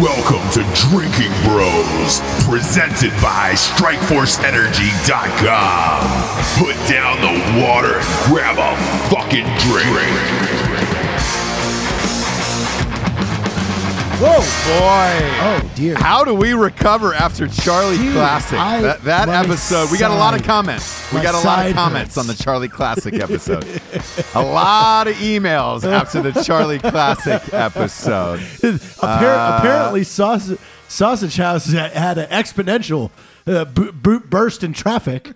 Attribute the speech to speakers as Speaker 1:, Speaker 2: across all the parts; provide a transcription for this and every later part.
Speaker 1: Welcome to Drinking Bros, presented by StrikeForceEnergy.com. Put down the water and grab a fucking drink.
Speaker 2: Whoa, boy.
Speaker 3: Oh dear.
Speaker 2: How do we recover after Charlie
Speaker 3: Dude,
Speaker 2: Classic?
Speaker 3: I-
Speaker 2: that that episode, we got a lot of comments. We got a lot of comments
Speaker 3: hurts.
Speaker 2: on the Charlie Classic episode. a lot of emails after the Charlie Classic episode.
Speaker 3: Appar- apparently, sausage, sausage House had an exponential uh, bo- bo- burst in traffic.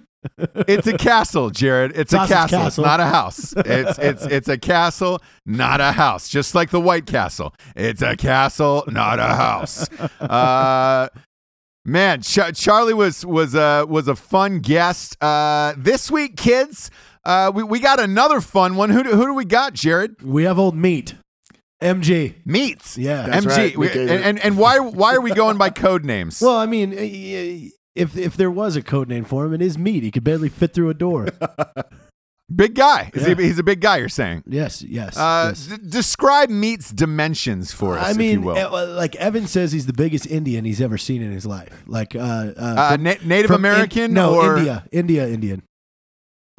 Speaker 2: It's a castle, Jared. It's
Speaker 3: Sausage
Speaker 2: a castle. It's not a house. It's it's it's a castle, not a house. Just like the White Castle. It's a castle, not a house. Uh, man, Ch- Charlie was was a was a fun guest. Uh, this week, kids, uh, we we got another fun one. Who do, who do we got, Jared?
Speaker 3: We have old meat, MG.
Speaker 2: Meats.
Speaker 3: Yeah.
Speaker 4: That's
Speaker 2: MG.
Speaker 4: right, we
Speaker 2: We- and, and and why why are we going by code names?
Speaker 3: Well, I mean, uh, if if there was a code name for him, it is meat. He could barely fit through a door.
Speaker 2: big guy. Is
Speaker 3: Yeah.
Speaker 2: he, he's a big guy. You're saying.
Speaker 3: yes, yes.
Speaker 2: Uh,
Speaker 3: yes.
Speaker 2: d- describe meat's dimensions for us,
Speaker 3: I
Speaker 2: if
Speaker 3: mean,
Speaker 2: you will.
Speaker 3: uh, like Evan says, he's the biggest Indian he's ever seen in his life. Like uh, uh,
Speaker 2: Uh, Na- Native
Speaker 3: from In-
Speaker 2: American?
Speaker 3: no,
Speaker 2: or?
Speaker 3: India, India, Indian.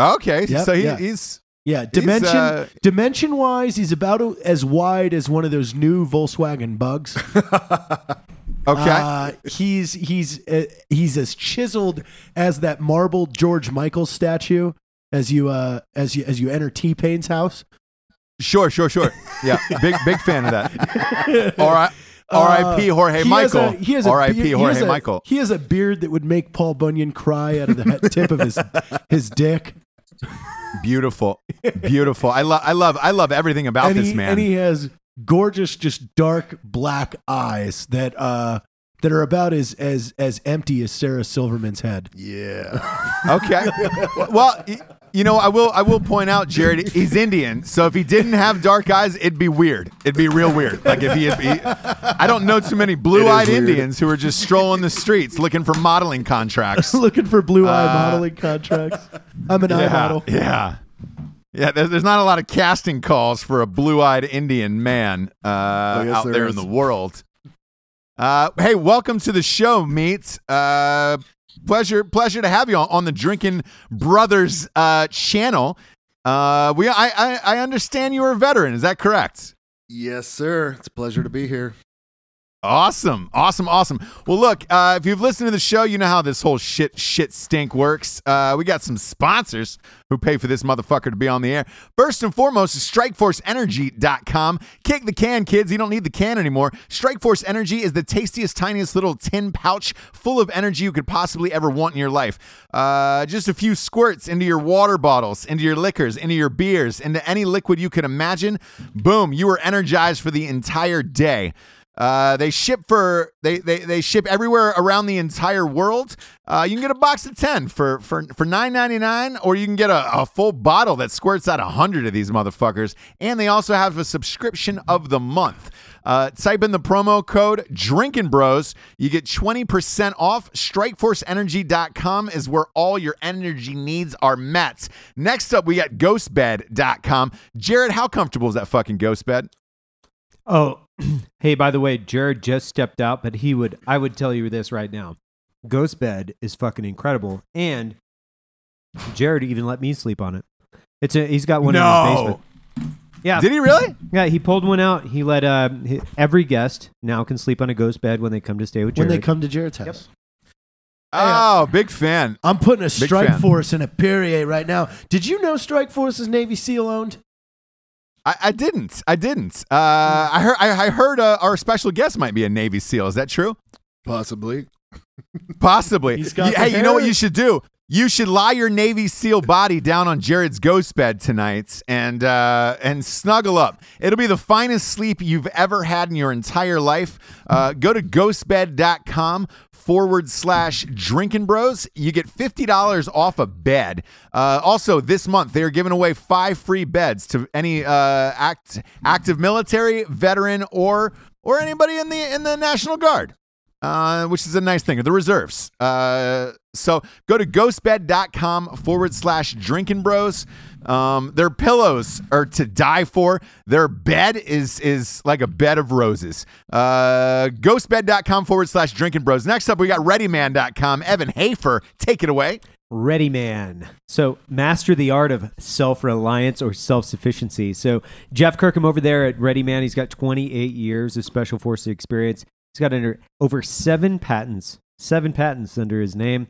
Speaker 2: Okay,
Speaker 3: Yep,
Speaker 2: so he,
Speaker 3: yeah.
Speaker 2: he's
Speaker 3: Yeah, dimension
Speaker 2: uh,
Speaker 3: dimension wise, he's about as wide as one of those new Volkswagen Bugs.
Speaker 2: okay.
Speaker 3: Uh, he's he's uh, he's as chiseled as that marble George Michael statue as you uh as you as you enter T Pain's house.
Speaker 2: sure, sure, sure. Yeah, big big fan of that. All right.
Speaker 3: Uh,
Speaker 2: R.I.P. Jorge Michael.
Speaker 3: he has a
Speaker 2: R.I.P. Jorge
Speaker 3: has a-
Speaker 2: Michael.
Speaker 3: He has a beard that would make Paul Bunyan cry out of the tip of his his dick.
Speaker 2: Beautiful, beautiful. I love, I love, I love everything about
Speaker 3: and
Speaker 2: this
Speaker 3: he,
Speaker 2: man.
Speaker 3: And he has gorgeous, just dark black eyes that uh that are about as as as empty as Sarah Silverman's head.
Speaker 4: Yeah.
Speaker 2: okay. well, y- you know, I will, I will point out, Jared, he's Indian. So if he didn't have dark eyes, it'd be weird. It'd be real weird. Like if he, he I don't know too many blue-eyed. Indians who are just strolling the streets looking for modeling contracts.
Speaker 3: Looking for blue eye
Speaker 2: Uh,
Speaker 3: modeling contracts. I'm an eye model.
Speaker 2: Yeah. Yeah, there's, there's not a lot of casting calls for a blue-eyed Indian man uh, out
Speaker 4: there
Speaker 2: there in the world. Uh, hey, welcome to the show, Meats. Uh, pleasure, pleasure to have you on, on the Drinking Brothers uh, channel. Uh, we, I, I, I understand you are a veteran. Is that correct?
Speaker 4: yes, sir. It's a pleasure to be here.
Speaker 2: Awesome, awesome, awesome. Well, look, uh, if you've listened to the show, you know how this whole shit, shit stink works. Uh, we got some sponsors who pay for this motherfucker to be on the air. First and foremost is StrikeForceEnergy.com. Kick the can, kids. You don't need the can anymore. Strikeforce Energy is the tastiest, tiniest little tin pouch full of energy you could possibly ever want in your life. Uh, just a few squirts into your water bottles, into your liquors, into your beers, into any liquid you could imagine. Boom, you are energized for the entire day. Uh, they ship for they, they they ship everywhere around the entire world. Uh, you can get a box of ten for for for nine ninety nine, or you can get a, a full bottle that squirts out a hundred of these motherfuckers. And they also have a subscription of the month. Uh, type in the promo code Drinking Bros. You get 20% off. StrikeForceEnergy.com is where all your energy needs are met. Next up, we got GhostBed.com. Jared, how comfortable is that fucking ghost bed?
Speaker 5: Oh, hey, by the way, Jared just stepped out, but he would I would tell you this right now. Ghost bed is fucking incredible. And Jared even let me sleep on it. It's a he's got one in his basement. Yeah.
Speaker 2: Did he really?
Speaker 5: yeah, he pulled one out. He let uh, every guest now can sleep on a ghost bed when they come to stay with Jared.
Speaker 3: When they come to Jared's house.
Speaker 2: Oh, big fan.
Speaker 3: I'm putting a
Speaker 2: Big
Speaker 3: strike
Speaker 2: fan.
Speaker 3: force in a Perrier right now. Did you know Strike Force is Navy SEAL owned?
Speaker 2: I, I didn't. I didn't. Uh, I heard. I, I heard uh, our special guest might be a Navy SEAL. Is that true?
Speaker 4: Possibly.
Speaker 2: Possibly.
Speaker 3: He's
Speaker 2: You-
Speaker 3: the
Speaker 2: hey, you know what you should do? You should lie your Navy SEAL body down on Jared's ghost bed tonight and uh, and snuggle up. It'll be the finest sleep you've ever had in your entire life. Uh, go to ghostbed.com forward slash drinking bros. You get $50 off a bed. Uh, also, this month, they are giving away five free beds to any uh, act, active military, veteran, or or anybody in the in the National Guard uh, which is a nice thing. The reserves. Uh, so go to ghostbed.com forward slash drinking bros. Um, their pillows are to die for. Their bed is is like a bed of roses. Uh, ghostbed.com forward slash drinking bros. Next up, we got readyman.com. Evan Hafer, take it away.
Speaker 5: Ready Man. So, master the art of self reliance or self sufficiency. So, Jeff Kirkham over there at Ready Man, he's got 28 years of special forces experience. He's got under over seven patents, seven patents under his name.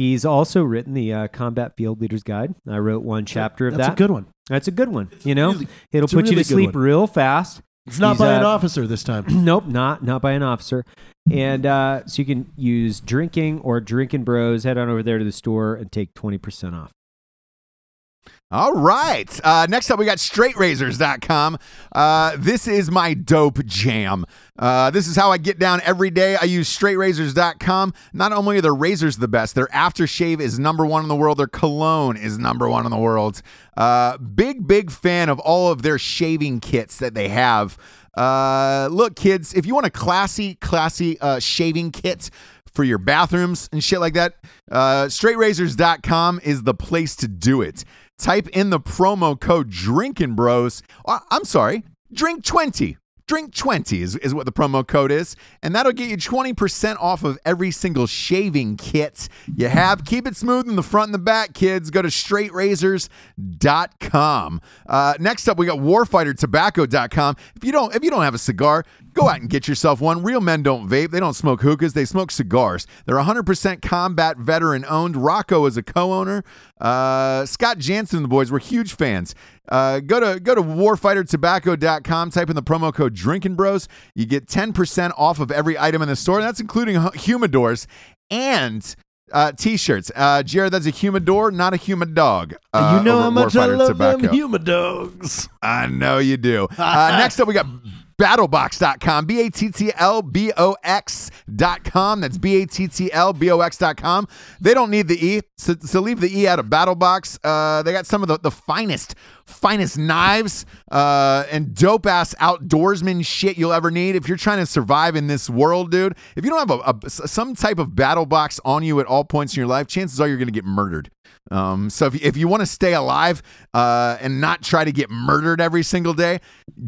Speaker 5: He's also written the uh, Combat Field Leader's Guide. I wrote one chapter of
Speaker 3: That's
Speaker 5: that.
Speaker 3: That's a good one.
Speaker 5: That's a good one. You know,
Speaker 3: Really-
Speaker 5: it'll
Speaker 3: it's
Speaker 5: put you to sleep
Speaker 3: one.
Speaker 5: real fast.
Speaker 3: It's not
Speaker 5: He's,
Speaker 3: by an
Speaker 5: uh,
Speaker 3: officer this time.
Speaker 5: nope, not not by an officer. And uh, so you can use drinking or drinking bros. Head on over there to the store and take twenty percent off.
Speaker 2: All right. Uh, next up, we got straightrazors.com. Uh, this is my dope jam. Uh, this is how I get down every day. I use straightrazors.com. Not only are their razors the best, their aftershave is number one in the world. Their cologne is number one in the world. Uh, big, big fan of all of their shaving kits that they have. Uh, look, kids, if you want a classy, classy uh, shaving kit, for your bathrooms and shit like that, uh, straightrazors.com is the place to do it. Type in the promo code Drinking Bros. uh, I'm sorry, Drink 20. Drink 20 is, is what the promo code is, and that'll get you 20% off of every single shaving kit you have. Keep it smooth in the front and the back, kids. Go to straightrazors.com. Uh, next up, we got warfightertobacco.com. If you don't if you don't have a cigar, go out and get yourself one. Real men don't vape. They don't smoke hookahs. They smoke cigars. They're 100% combat veteran owned. Rocco is a co-owner. Uh, Scott Jansen and the boys were huge fans. Uh, go to go to warfightertobacco.com. Type in the promo code Drinking Bros. You get 10% off of every item in the store. And that's including hu- humidors and uh, t-shirts. Uh, Jared, that's a humidor, not a humid dog. Uh,
Speaker 3: you know how much I love them
Speaker 2: Tobacco.
Speaker 3: human dogs.
Speaker 2: I know you do. Uh, next up, we got battlebox.com. B A T T L B O X.com. That's B A T T L B O X.com. They don't need the E, so, so leave the E out of Battlebox. Uh, they got some of the, the finest, finest knives uh, and dope ass outdoorsman shit you'll ever need. If you're trying to survive in this world, dude, if you don't have a, a- some type of battle box on you at all points in your life, chances are you're going to get murdered. Um, so if you, if you want to stay alive uh, and not try to get murdered every single day,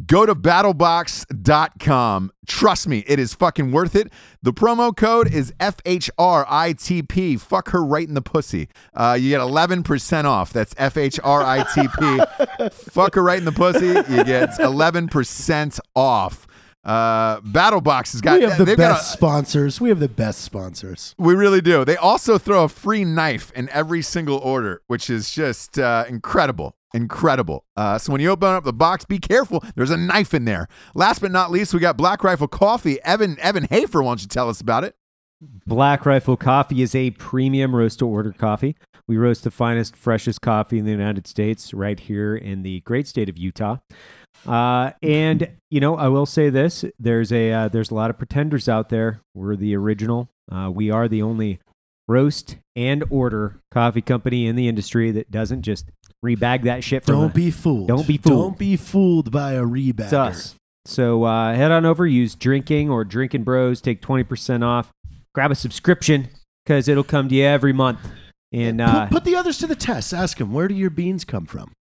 Speaker 2: go to battlebox.com. Trust me, it is fucking worth it. The promo code is FHRITP. Fuck her right in the pussy. Uh, you get 11% off. That's FHRITP. Fuck her right in the pussy. You get 11% off. Uh, Battlebox has got
Speaker 3: We have the best
Speaker 2: got a-
Speaker 3: sponsors. We have the best sponsors.
Speaker 2: we really do. They also throw a free knife in every single order, which is just uh, incredible. Incredible. Uh, so when you open up the box, be careful. There's a knife in there. Last but not least, we got Black Rifle Coffee. Evan Evan Hafer, why don't you tell us about it?
Speaker 5: Black Rifle Coffee is a premium roast to order coffee. We roast the finest, freshest coffee in the United States right here in the great state of Utah. Uh, and you know, I will say this: there's a uh, there's a lot of pretenders out there. We're the original. Uh, we are the only roast and order coffee company in the industry that doesn't just rebag that shit. From
Speaker 3: Don't
Speaker 5: a-
Speaker 3: be fooled.
Speaker 5: Don't be fooled.
Speaker 3: Don't be fooled by a rebagger.
Speaker 5: It's us. So uh, head on over, use drinking or drinking bros, take twenty percent off. Grab a subscription because it'll come to you every month. And uh,
Speaker 3: put, put the others to the test. Ask them where do your beans come from.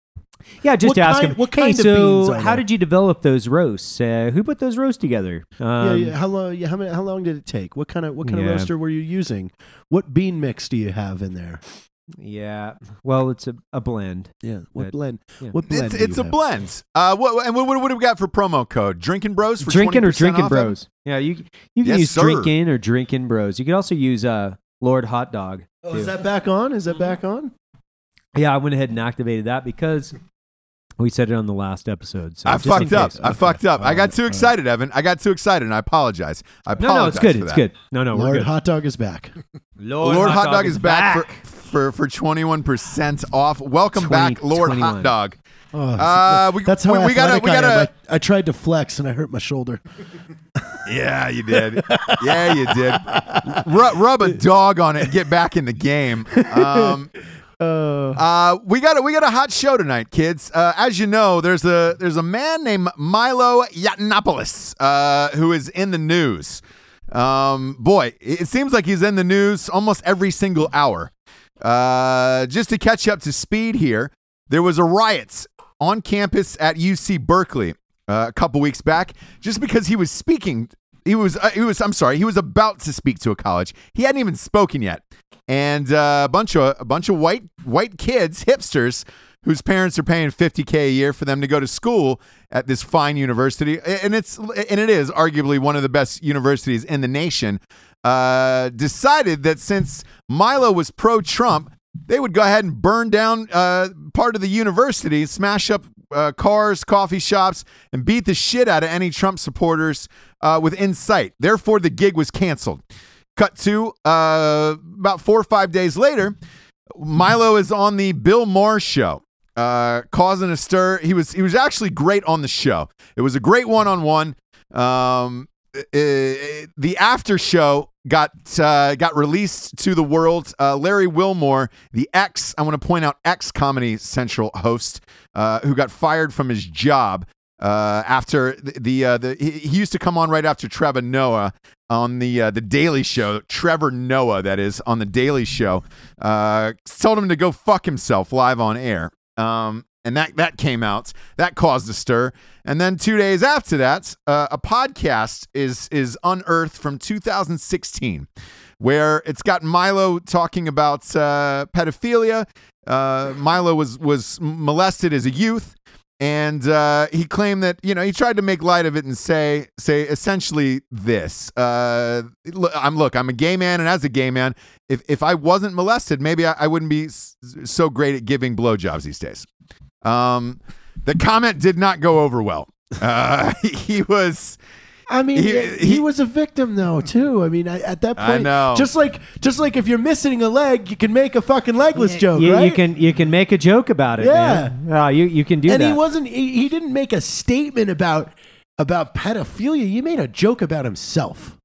Speaker 5: Yeah, just
Speaker 3: what
Speaker 5: ask
Speaker 3: kind-
Speaker 5: them.
Speaker 3: what
Speaker 5: hey,
Speaker 3: kind of
Speaker 5: so
Speaker 3: beans are
Speaker 5: how did you develop those roasts? Uh, who put those roasts together? Um,
Speaker 3: yeah, yeah. How long? Yeah, how, many, how long did it take? What kind of what kind
Speaker 5: Yeah.
Speaker 3: of roaster were you using? What bean mix do you have in there?
Speaker 5: yeah. Well, it's a, a blend.
Speaker 3: Yeah, what
Speaker 5: That-
Speaker 3: blend?
Speaker 5: yeah.
Speaker 3: What blend?
Speaker 2: It's, it's a
Speaker 3: have?
Speaker 2: blend. Uh, what, and what, what do we got for promo code? Drinking Bros for
Speaker 5: drinking or
Speaker 2: 20%
Speaker 5: drinking
Speaker 2: off, Evan?
Speaker 5: bros. Yeah, you you can
Speaker 2: Yes,
Speaker 5: use
Speaker 2: sir.
Speaker 5: drinking or drinking bros. You can also use uh, Lord Hot Dog.
Speaker 3: Oh,
Speaker 5: too.
Speaker 3: is that back on? Is that back on?
Speaker 5: Yeah, I went ahead and activated that because we said it on the last episode. So
Speaker 2: I
Speaker 5: just
Speaker 2: fucked up.
Speaker 5: case.
Speaker 2: I fucked up. I got
Speaker 3: Alright,
Speaker 2: too
Speaker 3: alright.
Speaker 2: excited, Evan. I got too excited, and I apologize. I apologize.
Speaker 5: No, no, it's good. It's good. No, no, we're
Speaker 3: Lord
Speaker 5: good.
Speaker 3: Hot Dog is back.
Speaker 2: Lord, Hot, Dog, is back, for for twenty one percent off. Welcome
Speaker 5: 20,
Speaker 2: back, Lord Hot Dog.
Speaker 3: Oh,
Speaker 2: Uh, we,
Speaker 3: that's how
Speaker 2: we, we gotta we
Speaker 3: I
Speaker 2: gotta.
Speaker 3: I, I tried to flex and I hurt my shoulder.
Speaker 2: Yeah, you did. Yeah, you did. Rub, rub a dog on it. and Get back in the game. Um,
Speaker 3: Uh,
Speaker 2: Uh, we got a, we got a hot show tonight, kids. Uh, as you know, there's a there's a man named Milo Yiannopoulos uh, who is in the news. Um, boy, it seems like he's in the news almost every single hour. Uh, just to catch up to speed here, there was a riot on campus at UC Berkeley uh, a couple weeks back just because he was speaking. He was, uh, he was. I'm sorry. He was about to speak to a college. He hadn't even spoken yet, and uh, a bunch of a bunch of white white kids, hipsters, whose parents are paying 50k a year for them to go to school at this fine university, and it's and it is arguably one of the best universities in the nation. Uh, decided that since Milo was pro-Trump, they would go ahead and burn down uh, part of the university, smash up uh, cars, coffee shops, and beat the shit out of any Trump supporters uh, within sight. Therefore, the gig was canceled. Cut to uh, about four or five days later, Milo is on the Bill Maher show, uh, causing a stir. He was he was actually great on the show. It was a great one on one. The after show got uh, got released to the world. Uh, Larry Wilmore, the ex, I want to point out ex Comedy Central host, uh, who got fired from his job uh, after the the, uh, the he, used to come on right after Trevor Noah on the uh, the Daily Show. Trevor Noah, that is, on the Daily Show, uh, told him to go fuck himself live on air. Um, and that that came out. That caused a stir. And then two days after that, uh, a podcast is is unearthed from 2016, where it's got Milo talking about uh, pedophilia. Uh, Milo was was molested as a youth, and uh, he claimed that you know he tried to make light of it and say say essentially this. Uh, I'm look, I'm a gay man, and as a gay man, if if I wasn't molested, maybe I, I wouldn't be s- so great at giving blowjobs these days. Um, the comment did not go over well. Uh, he was.
Speaker 3: I mean,
Speaker 2: He-
Speaker 3: he,
Speaker 2: he-
Speaker 3: was a victim though too. I mean, I, at that point,
Speaker 2: I know.
Speaker 3: just like just like if you're missing a leg, you can make a fucking legless joke,
Speaker 5: you,
Speaker 3: right?
Speaker 5: you can you can make a joke about it.
Speaker 3: Yeah.
Speaker 5: man. Uh, you you can do
Speaker 3: and
Speaker 5: that.
Speaker 3: And he wasn't. He, he didn't make a statement about about pedophilia. He made a joke about himself.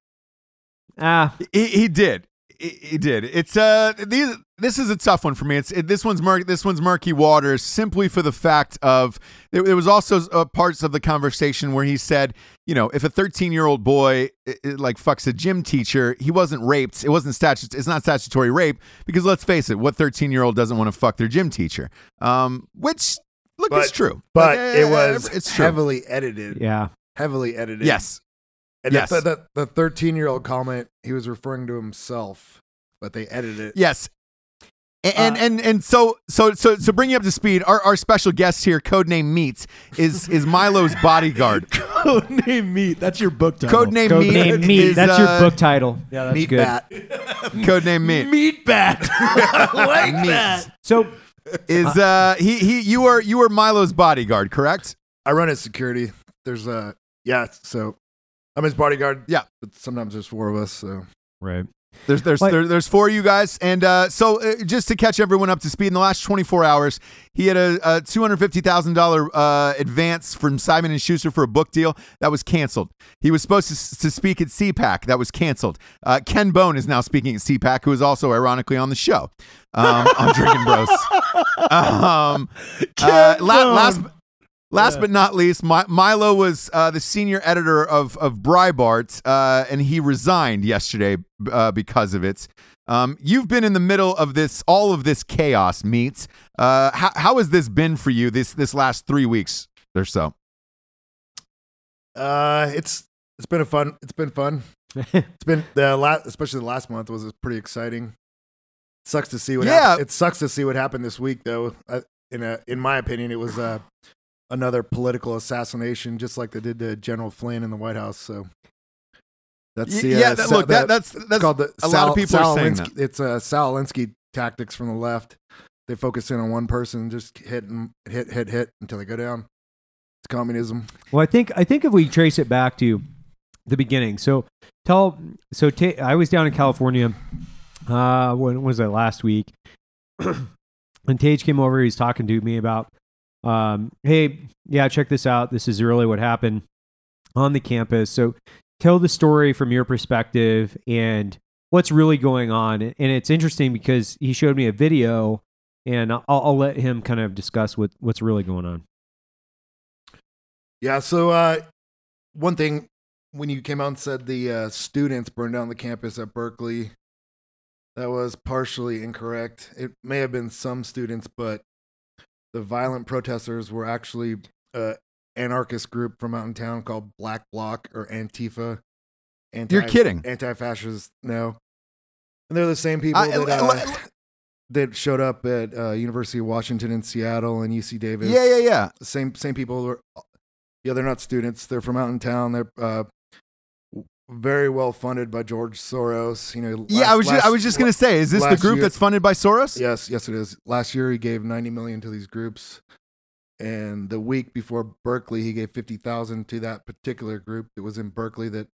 Speaker 5: ah,
Speaker 2: He, he did. He, he did. It's uh these. This is a tough one for me. It's it, this one's murky. This one's murky waters simply for the fact of there, there was also uh, parts of the conversation where he said, you know, if a 13 year old boy i- i- like fucks a gym teacher, he wasn't raped. It wasn't statute. It's not statutory rape because let's face it, what 13 year old doesn't want to fuck their gym teacher? Um, which look, it's true,
Speaker 4: But
Speaker 2: Like,
Speaker 4: it
Speaker 2: eh,
Speaker 4: was
Speaker 2: it's true.
Speaker 4: heavily edited.
Speaker 5: yeah.
Speaker 4: Heavily edited.
Speaker 2: Yes.
Speaker 4: And
Speaker 2: Yes.
Speaker 4: the, the, the 13 year old comment, he was referring to himself, but they edited it.
Speaker 2: Yes. And, and
Speaker 3: Uh,
Speaker 2: and and so so so so bring you up to speed. Our our special guest here, codename Meats, is is Milo's bodyguard.
Speaker 3: Codename Meat. That's your book title.
Speaker 2: Codename
Speaker 5: Code
Speaker 2: Meat.
Speaker 5: name meat.
Speaker 2: is,
Speaker 5: That's
Speaker 2: uh,
Speaker 5: your book title. Yeah, that's
Speaker 4: Meat
Speaker 5: good.
Speaker 4: bat.
Speaker 2: Codename Meat
Speaker 3: Meat Bat. I like that.
Speaker 5: So
Speaker 2: is uh he he you are you are Milo's bodyguard, correct?
Speaker 4: I run his security. There's uh yeah, so I'm his bodyguard.
Speaker 2: Yeah.
Speaker 4: But sometimes there's four of us, so
Speaker 5: right.
Speaker 2: There's there's
Speaker 5: Like-
Speaker 2: there, there's four of you guys, and uh, so uh, just to catch everyone up to speed, in the last 24 hours, he had a, a 250 thousand dollar uh, advance from Simon and Schuster for a book deal that was canceled. He was supposed to, to speak at CPAC, that was canceled. Uh, Ken Bone is now speaking at CPAC, who is also ironically on the show um, on Drinking Bros. Um, uh, la-
Speaker 3: Bone.
Speaker 2: Last Last but not least, Mi- Milo was uh, the senior editor of of Breitbart, uh, and he resigned yesterday uh, because of it. Um, you've been in the middle of this, all of this chaos. Meats. Uh, how, how has this been for you this this last three weeks or so?
Speaker 4: uh it's it's been a fun it's been fun. It's been the last especially the last month was pretty exciting. Sucks to see what
Speaker 2: Yeah.
Speaker 4: hap- it sucks to see what happened this week though. I, in a in my opinion it was uh another political assassination just like they did to General Flynn in the White House, so that's
Speaker 2: Y-
Speaker 4: the uh,
Speaker 2: yeah, that,
Speaker 4: Sa-
Speaker 2: look, that, that's that's
Speaker 4: called the
Speaker 2: a lot of people are saying
Speaker 4: Alinsky- It's uh, Saul Alinsky tactics from the left. They focus in on one person, just hit and hit, hit, hit until they go down. It's communism.
Speaker 5: Well, I think I think if we trace it back to the beginning. So tell so ta- I was down in California. Uh, when was it last week? and Tage came over. He's talking to me about, um, hey, yeah, check this out. This is really what happened on the campus. So tell the story from your perspective and what's really going on. And it's interesting because he showed me a video, and I'll, I'll let him kind of discuss what what's really going on.
Speaker 4: Yeah. So uh, one thing when you came out and said the uh, students burned down the campus at Berkeley, that was partially incorrect. It may have been some students, but the violent protesters were actually a anarchist group from out in town called Black Bloc or Antifa. Anti,
Speaker 2: You're kidding.
Speaker 4: Anti-fascist, no. And they're the same people
Speaker 2: I-
Speaker 4: that,
Speaker 2: I-
Speaker 4: uh, that showed up at uh, University of Washington in Seattle and UC Davis.
Speaker 2: Yeah, yeah, yeah.
Speaker 4: Same same people. Who are, yeah, they're not students. They're from out in town. They're uh, very well funded by George Soros. You know.
Speaker 2: yeah, I
Speaker 4: last-
Speaker 2: was just, I was just gonna say, is this the group
Speaker 4: year-
Speaker 2: that's funded by Soros?
Speaker 4: Yes, yes, it is. Last year he gave ninety million to these groups, and the week before Berkeley he gave fifty thousand to that particular group that was in Berkeley that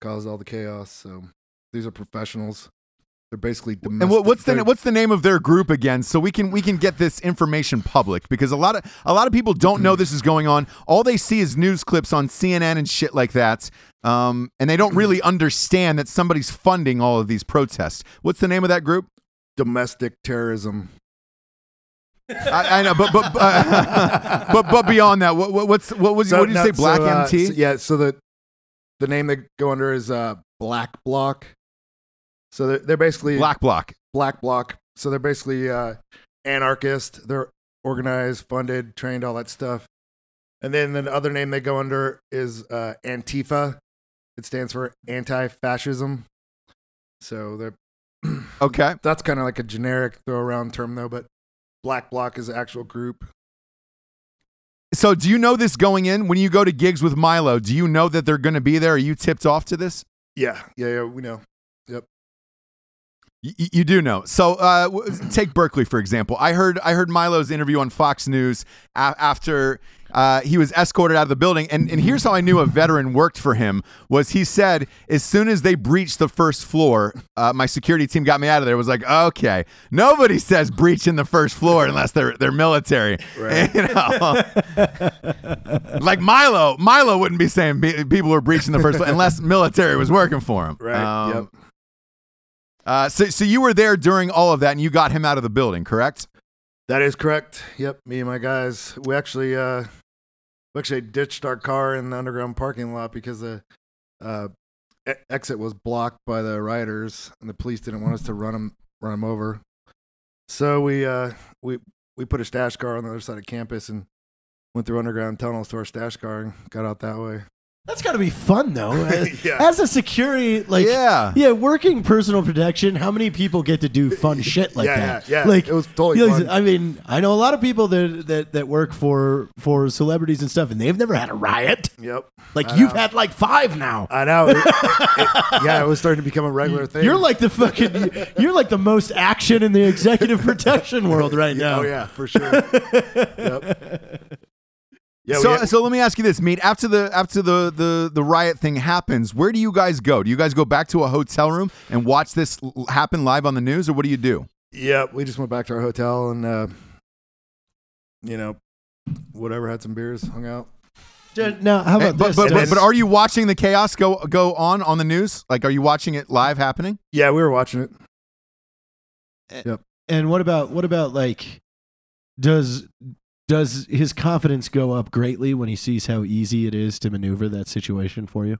Speaker 4: caused all the chaos. So these are professionals. They're basically domestic.
Speaker 2: And what, what's the what's the name of their group again? So we can we can get this information public because a lot of a lot of people don't know this is going on. All they see is news clips on CNN and shit like that, um, and they don't really understand that somebody's funding all of these protests. What's the name of that group?
Speaker 4: domestic terrorism?
Speaker 2: I, I know, but but uh, but but beyond that, what, what what's what was
Speaker 4: So,
Speaker 2: what did you
Speaker 4: no,
Speaker 2: say? Black
Speaker 4: so, uh,
Speaker 2: MT.
Speaker 4: so- yeah, so the the name they go under is uh, Black Bloc. So they're, they're basically
Speaker 2: Black Bloc.
Speaker 4: Black Bloc. So they're basically uh, anarchist. They're organized, funded, trained, all that stuff. And then the other name they go under is uh, Antifa. It stands for anti-fascism. So they're
Speaker 2: Okay.
Speaker 4: that's kind of like a generic throw around term though, but Black Bloc is the actual group.
Speaker 2: So do you know this going in when you go to gigs with Milo? Do you know that they're going to be there? Are you tipped off to this?
Speaker 4: Yeah, yeah, yeah. We know.
Speaker 2: You do know. So uh, take Berkeley for example. I heard I heard Milo's interview on Fox News a- after uh, he was escorted out of the building, and and here's how I knew a veteran worked for him was he said as soon as they breached the first floor, uh, my security team got me out of there. It was like okay, nobody says breaching the first floor unless they're they're military.
Speaker 4: Right.
Speaker 2: You know, like Milo, Milo wouldn't be saying people were breaching the first floor unless military was working for him.
Speaker 4: Right.
Speaker 2: Um,
Speaker 4: yep.
Speaker 2: Uh, so, so you were there during all of that, and you got him out of the building, correct?
Speaker 4: That is correct. Yep, me and my guys. We actually uh we actually ditched our car in the underground parking lot because the uh e- exit was blocked by the rioters and the police didn't want us to run them run them over. So we uh we we put a stash car on the other side of campus and went through underground tunnels to our stash car and got out that way.
Speaker 3: That's got to be fun though. As,
Speaker 4: Yeah.
Speaker 3: as a security, like
Speaker 2: yeah.
Speaker 3: yeah, working personal protection. How many people get to do fun shit like
Speaker 4: yeah,
Speaker 3: that?
Speaker 4: yeah, yeah.
Speaker 3: Like
Speaker 4: it was totally
Speaker 3: you know,
Speaker 4: fun.
Speaker 3: I mean, I know a lot of people that, that that work for for celebrities and stuff, and they've never had a riot.
Speaker 4: yep.
Speaker 3: Like
Speaker 4: I
Speaker 3: you've
Speaker 4: know.
Speaker 3: had like five now.
Speaker 4: I know. It- it- yeah, it was starting to become a regular thing.
Speaker 3: You're like the fucking. You're like the most action in the executive protection world right oh, now.
Speaker 4: Oh yeah, for sure. yep. Yeah,
Speaker 2: so,
Speaker 4: had-
Speaker 2: so let me ask you this, Meat after the after the, the the riot thing happens, where do you guys go? Do you guys go back to a hotel room and watch this l- happen live on the news, or what do you do?
Speaker 4: Yeah, we just went back to our hotel and, uh, you know, whatever, had some beers, hung out.
Speaker 3: Dude, Now, how about
Speaker 2: but,
Speaker 3: this?
Speaker 2: but, but, but are you watching the chaos go go on on the news? Like, are you watching it live happening?
Speaker 4: Yeah, we were watching it.
Speaker 3: and what about what about like does does his confidence go up greatly when he sees how easy it is to maneuver that situation for you?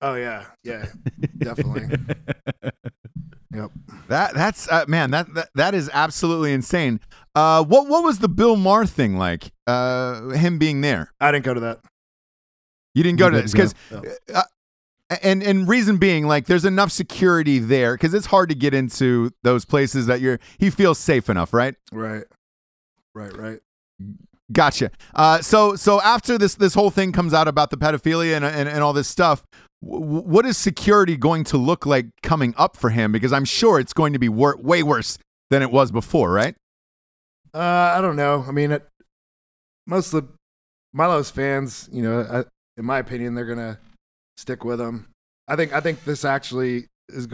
Speaker 4: Oh yeah, yeah, definitely. yep.
Speaker 2: That that's uh, man, that, that that is absolutely insane. Uh, what what was the Bill Maher thing like? Uh, him being there,
Speaker 4: I didn't go to that.
Speaker 2: you didn't go
Speaker 3: You
Speaker 2: to this
Speaker 3: didn't
Speaker 2: because
Speaker 4: No.
Speaker 2: Uh, and and reason being like there's enough security there because it's hard to get into those places that you're he feels safe enough right
Speaker 4: Right, right, right.
Speaker 2: Gotcha uh, so so after this this whole thing comes out about the pedophilia and and, and all this stuff w- what is security going to look like coming up for him because i'm sure it's going to be wor- way worse than it was before right
Speaker 4: Uh, I don't know. I mean, it, most of Milo's fans, you know, I, in my opinion, they're gonna stick with him. I think. I think this actually is.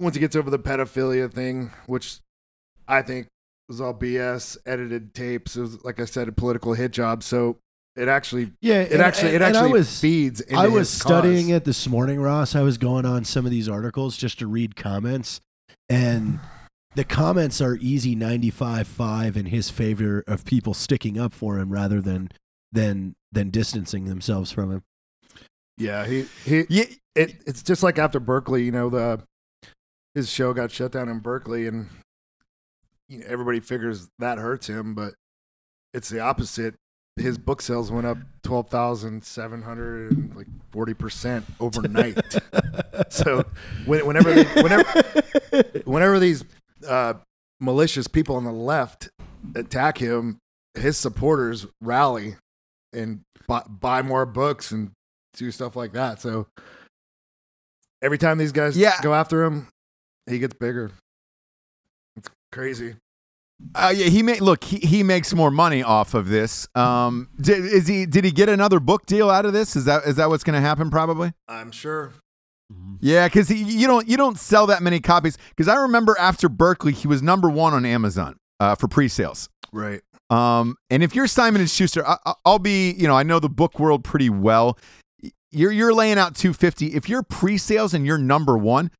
Speaker 4: Once he gets over the pedophilia thing, which I think was all BS, edited tapes. It was, like I said, a political hit job. So it actually,
Speaker 3: Yeah,
Speaker 4: it actually, it
Speaker 3: and I
Speaker 4: actually
Speaker 3: was
Speaker 4: feeds. Into
Speaker 3: I was studying
Speaker 4: cause.
Speaker 3: it this morning, Ross. I was going on some of these articles just to read comments, and the comments are easy 95-5 in his favor of people sticking up for him rather than than than distancing themselves from him.
Speaker 4: Yeah, he he.
Speaker 2: yeah
Speaker 4: it it's just like after Berkeley, you know, the his show got shut down in Berkeley, and you know, everybody figures that hurts him, but it's the opposite. His book sales went up twelve thousand seven hundred and like forty percent overnight. so when, whenever they, whenever whenever these uh, malicious people on the left attack him, his supporters rally and buy, buy more books and do stuff like that. So every time these guys
Speaker 2: Yeah.
Speaker 4: go after him, he gets bigger. It's crazy.
Speaker 2: Uh, yeah, he may look. He, he makes more money off of this. Um, did, is he? Did he get another book deal out of this? Is that is that what's going to happen? Probably.
Speaker 4: I'm sure.
Speaker 2: Yeah, because you don't you don't sell that many copies. Because I remember after Berkeley, he was number one on Amazon uh, for pre-sales.
Speaker 4: Right.
Speaker 2: Um, and if you're Simon and Schuster, I, I- I'll be. You know, I know the book world pretty well. You're you're laying out 250. If you're pre-sales and you're number one,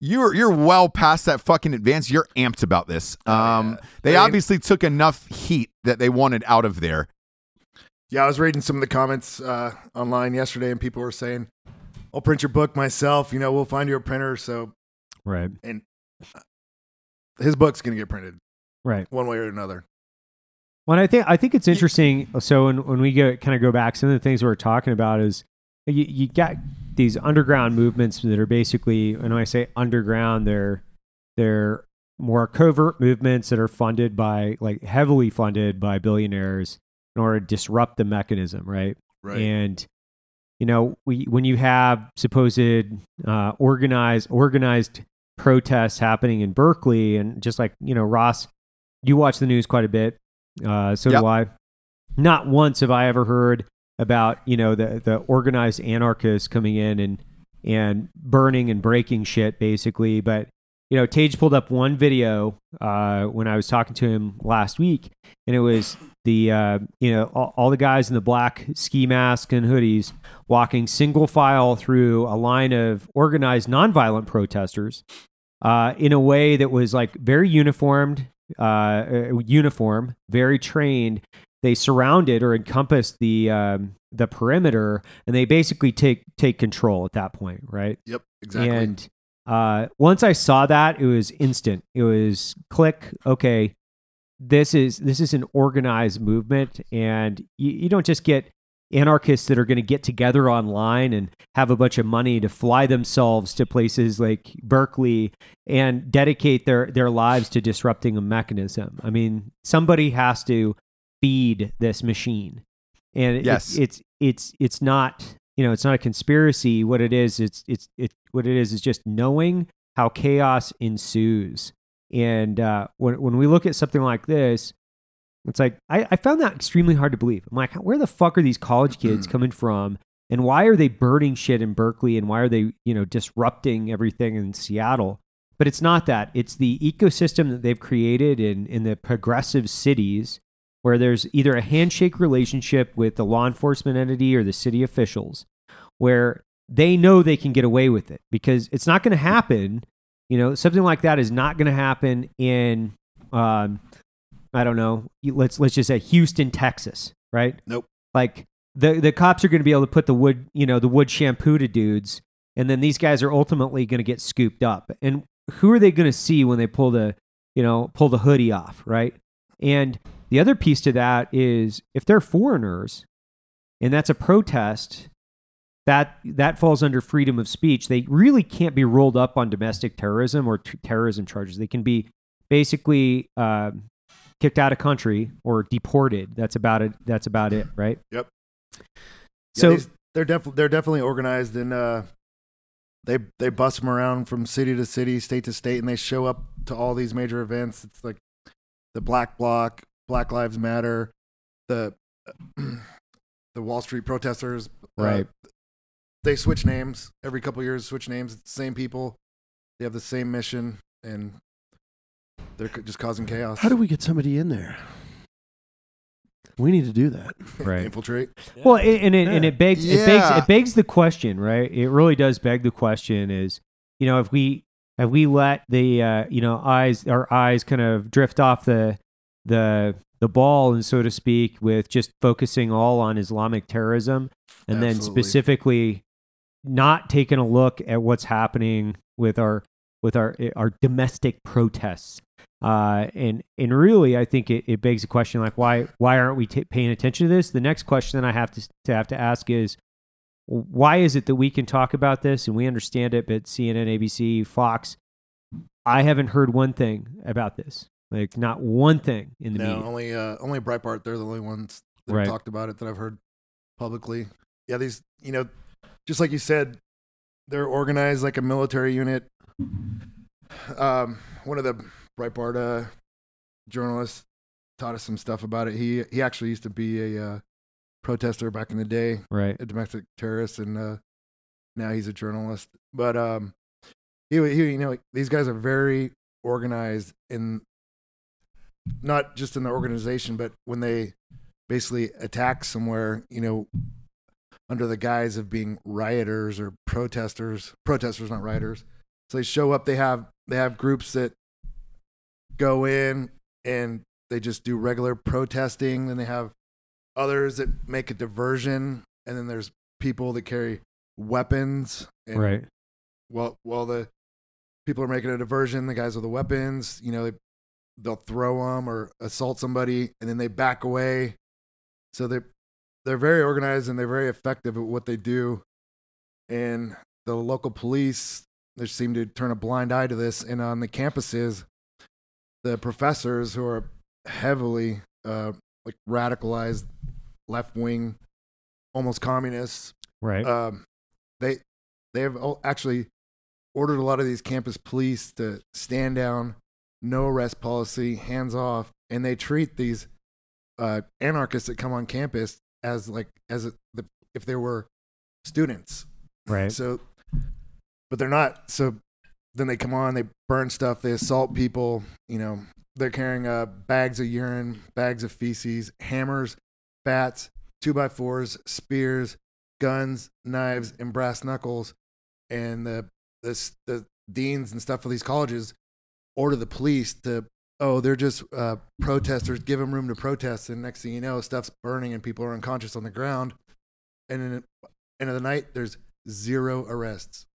Speaker 2: you're you're well past that fucking advance. You're amped about this. Um, they
Speaker 4: I mean-
Speaker 2: obviously took enough heat that they wanted out of there.
Speaker 4: Yeah, I was reading some of the comments uh, online yesterday, and people were saying, "I'll print your book myself. You know, we'll find you a printer." So
Speaker 5: Right.
Speaker 4: And his book's gonna get printed
Speaker 5: Right.
Speaker 4: one way or another.
Speaker 5: Well, I think I think it's interesting. So when when we go kind of go back, some of the things we we're talking about is you, you got these underground movements that are basically, and when I say underground, they're they're more covert movements that are funded by like heavily funded by billionaires in order to disrupt the mechanism, right?
Speaker 4: Right.
Speaker 5: And you know, we, when you have supposed uh, organized organized protests happening in Berkeley, and just like you know, Ross, you watch the news quite a bit. Uh, so
Speaker 2: Yep.
Speaker 5: do I. Not once have I ever heard about you know the the organized anarchists coming in and and burning and breaking shit basically. But you know, Tage pulled up one video uh, when I was talking to him last week, and it was the uh, you know all, all the guys in the black ski mask and hoodies walking single file through a line of organized nonviolent protesters uh, in a way that was like very uniformed, uh, uh, uniform, very trained. They surrounded or encompassed the um, the perimeter, and they basically take take control at that point, right?
Speaker 4: Yep. Exactly.
Speaker 5: And uh, once I saw that, it was instant. It was click. Okay, this is this is an organized movement, and you, you don't just get anarchists that are going to get together online and have a bunch of money to fly themselves to places like Berkeley and dedicate their their lives to disrupting a mechanism. I mean, somebody has to feed this machine, and it-
Speaker 2: Yes.
Speaker 5: it's it's it's not you know it's not a conspiracy. What it is, it's it's it what it is is just knowing how chaos ensues. And uh, when when we look at something like this, it's like I, I found that extremely hard to believe. I'm like, where the fuck are these college kids coming from? And why are they burning shit in Berkeley? And why are they, you know, disrupting everything in Seattle? But it's not that. It's the ecosystem that they've created in, in the progressive cities where there's either a handshake relationship with the law enforcement entity or the city officials where they know they can get away with it because it's not going to happen. You know, something like that is not going to happen in, um, I don't know. Let's let's just say Houston, Texas, right?
Speaker 4: Nope.
Speaker 5: Like the the cops are going to be able to put the wood, you know, the wood shampoo to dudes, and then these guys are ultimately going to get scooped up. And who are they going to see when they pull the, you know, pull the hoodie off, right? And the other piece to that is if they're foreigners, and that's a protest, that that falls under freedom of speech. They really can't be rolled up on domestic terrorism or t- terrorism charges. They can be basically um kicked out of country or deported. That's about it. That's about it, right?
Speaker 4: Yep.
Speaker 5: So
Speaker 4: these- they're definitely they're definitely organized and uh, they they bust them around from city to city, state to state, and they show up to all these major events. It's like the Black Bloc, Black Lives Matter, the the Wall Street protesters. uh,
Speaker 5: Right.
Speaker 4: they switch names every couple years. Switch names. It's the same people. They have the same mission, and they're just causing chaos.
Speaker 3: How do we get somebody in there? We need to do that.
Speaker 5: Right.
Speaker 4: infiltrate?
Speaker 5: Well, and and it, and it begs it begs it begs the question, right? It really does beg the question: is you know if we have we let the uh, you know eyes our eyes kind of drift off the the the ball and so to speak with just focusing all on Islamic terrorism and then specifically not taking a look at what's happening with our with our our domestic protests. Uh, and and really, I think it, it begs a question like why why aren't we t- paying attention to this? The next question I have to to have to ask is why is it that we can talk about this and we understand it, but CNN, ABC, Fox, I haven't heard one thing about this. Like not one thing in the
Speaker 4: no,
Speaker 5: media.
Speaker 4: only uh, only Breitbart. They're the only ones that
Speaker 5: Right.
Speaker 4: talked about it that I've heard publicly. Yeah, these you know, just like you said, they're organized like a military unit. Um, one of the Breitbart uh, journalists taught us some stuff about it. He he actually used to be a uh, protester back in the day,
Speaker 5: Right.
Speaker 4: a domestic terrorist, and uh, now he's a journalist. But um, he, he, you know, these guys are very organized in not just in the organization, but when they basically attack somewhere, you know, under the guise of being rioters or protesters, protesters, not rioters. So they show up. They have they have groups that go in and they just do regular protesting. Then they have others that make a diversion, and then there's people that carry weapons. And
Speaker 5: Right.
Speaker 4: While while the people are making a diversion, the guys with the weapons, you know, they, they'll throw them or assault somebody, and then they back away. So they they're very organized and they're very effective at what they do. And the local police they seem to turn a blind eye to this. And on the campuses, the professors who are heavily uh, like radicalized left wing, almost communists,
Speaker 5: Right.
Speaker 4: um, they they have actually ordered a lot of these campus police to stand down, no arrest policy, hands off, and they treat these uh, anarchists that come on campus as like as a, the, if they were students.
Speaker 5: right.
Speaker 4: So, but they're not. So then they come on, they burn stuff, they assault people. You know, they're carrying uh, bags of urine, bags of feces, hammers, bats, two by fours, spears, guns, knives, and brass knuckles. And the the the deans and stuff of these colleges order the police to. Oh, they're just uh, protesters. Give them room to protest, and next thing you know, stuff's burning and people are unconscious on the ground. And in the end of the night, there's zero arrests.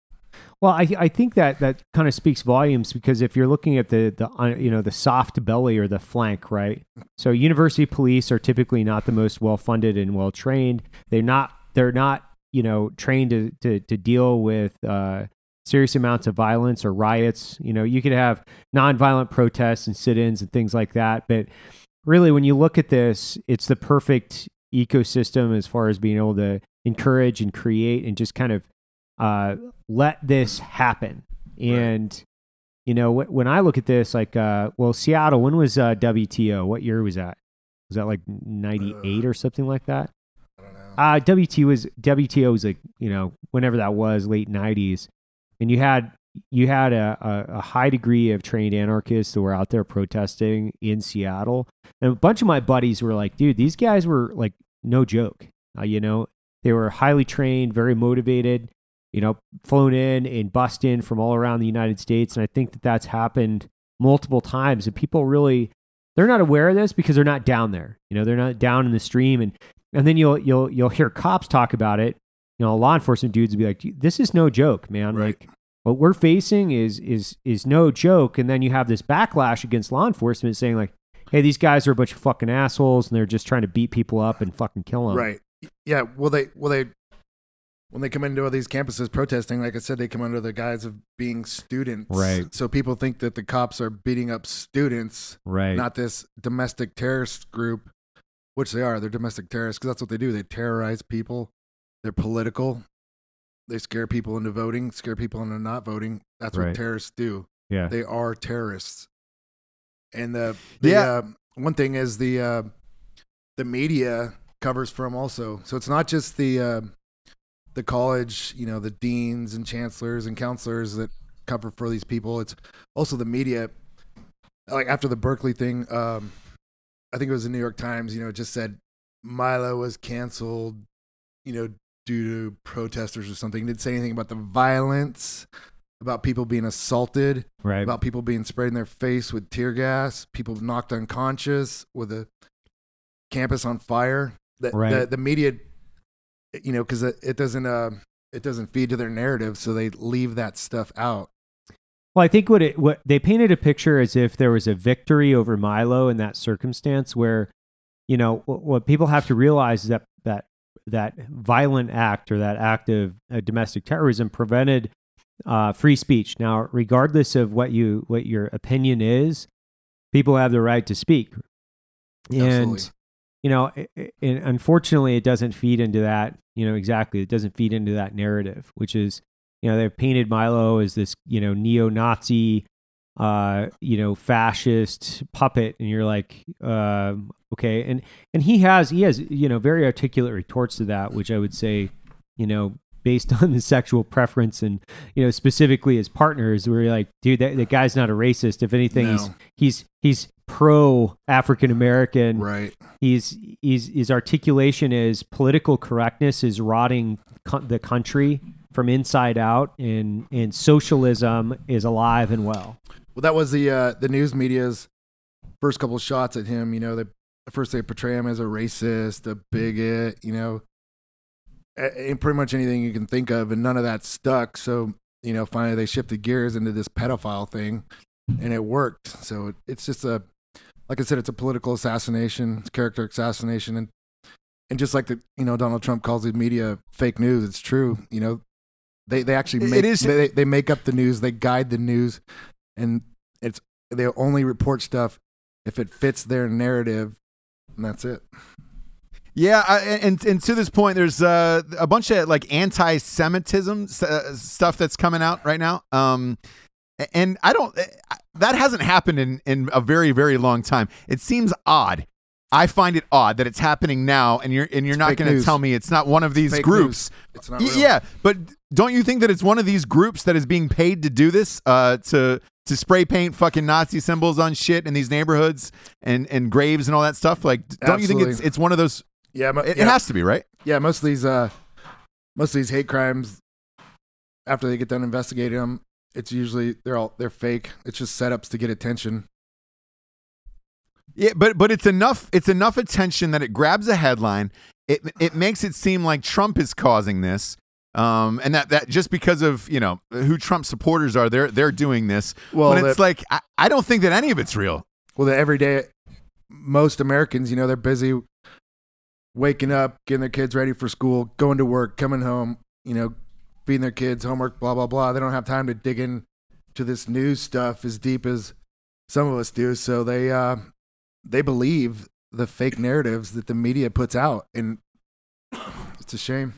Speaker 5: Well, I I think that that kind of speaks volumes because if you're looking at the the uh, you know the soft belly or the flank, right? So university police are typically not the most well funded and well trained. They're not they're not you know trained to to to deal with uh, serious amounts of violence or riots. You know, you could have nonviolent protests and sit-ins and things like that, but really, when you look at this, it's the perfect ecosystem as far as being able to encourage and create and just kind of uh, let this happen. And you know, wh- when I look at this, like, uh, well, Seattle, when was uh, WTO? What year was that? Was that like '98 or something like that?
Speaker 4: I don't know.
Speaker 5: Uh, WT was WTO was like you know whenever that was late '90s, and you had you had a, a, a high degree of trained anarchists that were out there protesting in Seattle, and a bunch of my buddies were like, "Dude, these guys were like no joke. Uh, you know, they were highly trained, very motivated. You know, flown in and bussed in from all around the United States, and I think that that's happened multiple times, and people really." They're not aware of this because they're not down there. You know, they're not down in the stream, and and then you'll you'll you'll hear cops talk about it. You know, law enforcement dudes would be like, "This is no joke, man.
Speaker 4: Right.
Speaker 5: Like, what we're facing is is is no joke." And then you have this backlash against law enforcement saying like, "Hey, these guys are a bunch of fucking assholes, and they're just trying to beat people up and fucking kill them."
Speaker 4: Right. Yeah. Well, they well they when they come into all these campuses protesting, like I said, they come under the guise of being students.
Speaker 5: Right.
Speaker 4: So people think that the cops are beating up students,
Speaker 5: Right.
Speaker 4: not this domestic terrorist group, which they are. They're domestic terrorists because that's what they do. They terrorize people. They're political. They scare people into voting, scare people into not voting. That's
Speaker 5: Right.
Speaker 4: what terrorists do.
Speaker 5: yeah.
Speaker 4: They are terrorists. And the, the
Speaker 2: Yeah.
Speaker 4: uh, one thing is the uh, the media covers for them also. So it's not just the uh, the college, you know, the deans and chancellors and counselors that cover for these people. It's also the media. Like after the Berkeley thing, um, I think it was the New York Times. You know, it just said Milo was canceled. You know, due to protesters or something. It didn't say anything about the violence, about people being assaulted
Speaker 5: right.
Speaker 4: about people being sprayed in their face with tear gas, people knocked unconscious with a campus on fire. The,
Speaker 5: Right.
Speaker 4: the, the media, you know, because it, it doesn't uh, it doesn't feed to their narrative, so they leave that stuff out.
Speaker 5: Well, I think what it what they painted a picture as if there was a victory over Milo in that circumstance where, you know, what, what people have to realize is that that violent act or that act of uh, domestic terrorism prevented uh, free speech. Now, regardless of what you what your opinion is, people have the right to speak, and
Speaker 4: Absolutely.
Speaker 5: you know, i- i- and unfortunately, it doesn't feed into that. You know, exactly, it doesn't feed into that narrative, which is, you know, they've painted Milo as this, you know, neo-Nazi, uh, you know, fascist puppet, and you're like, um, okay, and and he has he has you know very articulate retorts to that, which I would say, you know. Based on the sexual preference and you know specifically his partners, where you're like, dude, that, that guy's not a racist. If anything, he's he's he's pro African American
Speaker 4: Right.
Speaker 5: he's he's his articulation is political correctness is rotting co- the country from inside out and and socialism is alive and well
Speaker 4: Well, that was the uh, the news media's first couple of shots at him. You know, they first they portray him as a racist, a bigot. You know, and pretty much anything you can think of, and none of that stuck. So you know, finally they shifted gears into this pedophile thing, and it worked. So it, it's just a, like I said, it's a political assassination, it's character assassination, and and just like the you know Donald Trump calls the media fake news, it's true. You know, they they actually
Speaker 2: It
Speaker 4: make
Speaker 2: is-
Speaker 4: they they make up the news, they guide the news, and it's they only report stuff if it fits their narrative, and that's it.
Speaker 2: Yeah, I, and and to this point, there's uh, a bunch of like anti-Semitism uh, stuff that's coming out right now. Um, and I don't that hasn't happened in in a very very long time. It seems odd. I find it odd that it's happening now, and you're and you're
Speaker 4: It's
Speaker 2: not going to tell me it's not one of these
Speaker 4: Fake
Speaker 2: groups.
Speaker 4: news. It's not
Speaker 2: Y-. Yeah, but don't you think that it's one of these groups that is being paid to do this? Uh, to to spray paint fucking Nazi symbols on shit in these neighborhoods and and graves and all that stuff. Like, don't you think it's it's one of those?
Speaker 4: Yeah, mo-
Speaker 2: It,
Speaker 4: yeah,
Speaker 2: it has to be right.
Speaker 4: yeah. Most of these, uh, most of these hate crimes, after they get done investigating them, it's usually they're all they're fake. It's just setups to get attention.
Speaker 2: Yeah, but but it's enough. It's enough attention that it grabs a headline. It it makes it seem like Trump is causing this. Um, and that, that just because of you know who Trump supporters are, they're they're doing this.
Speaker 4: Well,
Speaker 2: but it's
Speaker 4: that-
Speaker 2: like I, I don't think that any of it's real.
Speaker 4: Well, the everyday, most Americans, you know, they're busy waking up, getting their kids ready for school, going to work, coming home, you know, feeding their kids, homework, blah blah blah. They don't have time to dig in to this news stuff as deep as some of us do. So they uh, they believe the fake narratives that the media puts out, and it's a shame.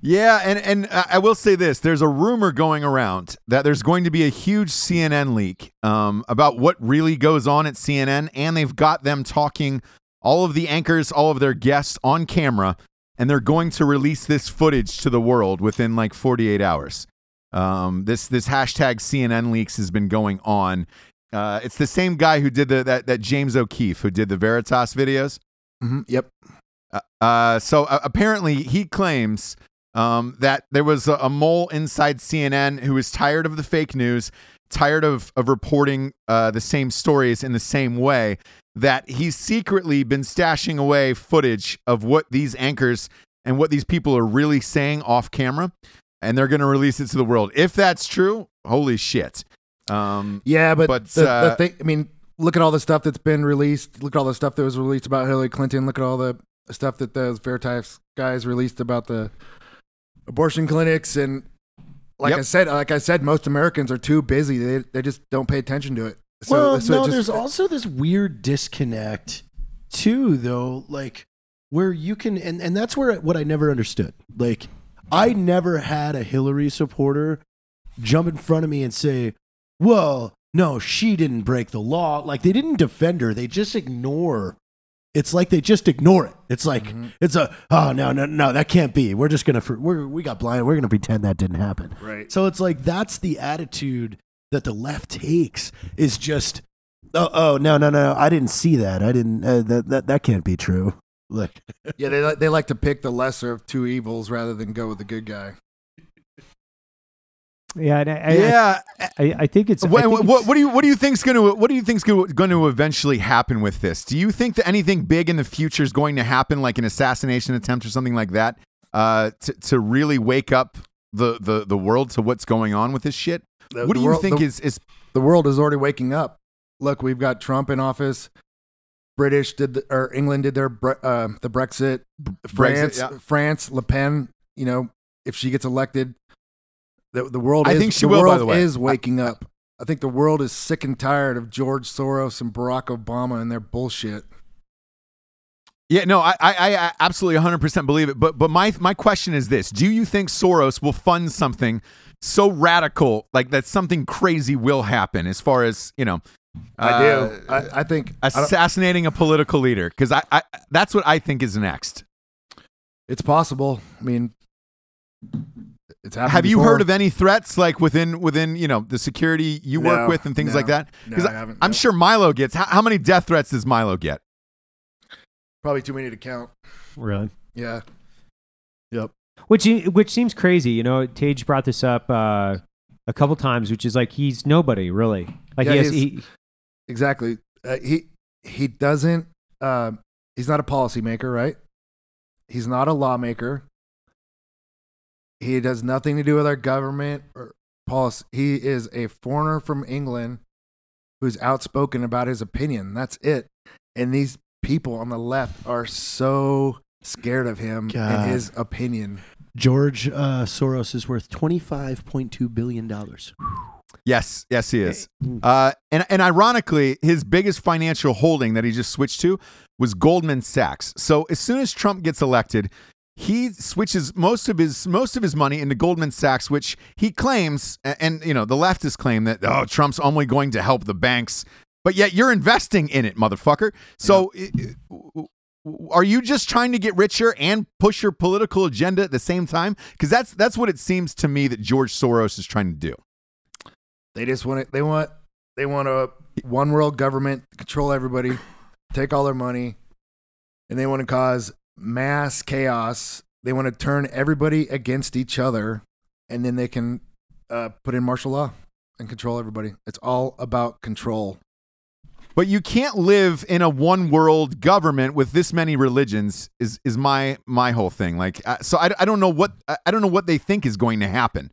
Speaker 2: Yeah, and and I will say this: there's a rumor going around that there's going to be a huge CNN leak um, about what really goes on at CNN, and they've got them talking all of the anchors, all of their guests on camera, and they're going to release this footage to the world within like 48 hours. Um, this this hashtag CNN leaks has been going on. Uh, it's the same guy who did the that that James O'Keefe who did the Veritas videos.
Speaker 4: hmm Yep.
Speaker 2: Uh, Uh, so uh, apparently, he claims um, that there was a, a mole inside CNN who was tired of the fake news, tired of of reporting uh, the same stories in the same way. That he's secretly been stashing away footage of what these anchors and what these people are really saying off camera, and they're going to release it to the world. If that's true, holy shit! Um,
Speaker 4: Yeah, but,
Speaker 2: But,
Speaker 4: the,
Speaker 2: uh,
Speaker 4: the thing, I mean, look at all the stuff that's been released. Look at all the stuff that was released about Hillary Clinton. Look at all the stuff that those Veritas guys released about the abortion clinics. And like
Speaker 2: Yep.
Speaker 4: I said, like I said, most Americans are too busy. They they just don't pay attention to it. So,
Speaker 3: well,
Speaker 4: so it
Speaker 3: no,
Speaker 4: just-
Speaker 3: there's also this weird disconnect too, though, like where you can, and and that's where what I never understood. Like, I never had a Hillary supporter jump in front of me and say, "Well, no, she didn't break the law." Like they didn't defend her; they just ignore. It's like they just ignore it. It's like it's a oh no no no that can't be. We're just gonna we're we got blind. We're gonna pretend that didn't happen.
Speaker 4: right.
Speaker 3: So it's like that's the attitude that the left takes is just oh oh no no no I didn't see that I didn't uh, that that that can't be true. Like
Speaker 4: Yeah, they like they like to pick the lesser of two evils rather than go with the good guy.
Speaker 5: Yeah, and I, I-
Speaker 2: yeah,
Speaker 5: I, I think it's. I
Speaker 2: What,
Speaker 5: think
Speaker 2: what,
Speaker 5: it's-
Speaker 2: what do you what do you think's going to what do you think's going to eventually happen with this? Do you think that anything big in the future is going to happen, like an assassination attempt or something like that, uh, to to really wake up the the the world to what's going on with this shit?
Speaker 4: The-
Speaker 2: what
Speaker 4: the
Speaker 2: do you
Speaker 4: world-
Speaker 2: think
Speaker 4: the-
Speaker 2: is is
Speaker 4: the world is already waking up. Look, we've got Trump in office. British did the, or England did their uh, the Brexit. France,
Speaker 2: yeah.
Speaker 4: France, Le Pen. You know, if she gets elected, the the world.
Speaker 2: I
Speaker 4: is,
Speaker 2: think she
Speaker 4: the
Speaker 2: will, by the way.
Speaker 4: is waking up. I think the world is sick and tired of George Soros and Barack Obama and their bullshit.
Speaker 2: Yeah, no, I, I, I absolutely 100% believe it. But, but my, my question is this: Do you think Soros will fund something so radical, like that something crazy will happen? As far as you know,
Speaker 4: I do.
Speaker 2: uh,
Speaker 4: I, I think
Speaker 2: assassinating a political leader, because I, I, that's what I think is next.
Speaker 4: it's possible. I mean.
Speaker 2: Have you
Speaker 4: before.
Speaker 2: heard of any threats like within within you know the security you work with and things
Speaker 4: no,
Speaker 2: like that? Because
Speaker 4: I haven't,
Speaker 2: I'm
Speaker 4: no.
Speaker 2: sure Milo gets. How, how many death threats does Milo get?
Speaker 4: Probably too many to count.
Speaker 5: Really?
Speaker 4: Yeah. Yep.
Speaker 5: Which which seems crazy. You know, Tage brought this up uh, a couple times, which is like he's nobody really. Like
Speaker 4: Yeah,
Speaker 5: he, has, he
Speaker 4: Exactly. Uh, he he doesn't. Uh, he's not a policymaker, right? He's not a lawmaker. He does nothing to do with our government or policy. He is a foreigner from England who's outspoken about his opinion. That's it. And these people on the left are so scared of him
Speaker 3: God.
Speaker 4: and his opinion.
Speaker 3: George uh, Soros is worth twenty five point two billion dollars.
Speaker 2: Yes, yes, he is. Uh, and and ironically, his biggest financial holding that he just switched to was Goldman Sachs. So as soon as Trump gets elected, he switches most of his most of his money into Goldman Sachs, which he claims, and you know the leftists claim that oh Trump's only going to help the banks, but yet you're investing in it, motherfucker. So. i- Are you just trying to get richer and push your political agenda at the same time? Because that's that's what it seems to me that George Soros is trying to do.
Speaker 4: They just want it. They want they want a one world government control everybody, take all their money, and they want to cause mass chaos. They want to turn everybody against each other, and then they can uh, put in martial law and control everybody. It's all about control.
Speaker 2: But you can't live in a one world government with this many religions. Is is my my whole thing? Like, uh, so I, I don't know what I I don't know what they think is going to happen.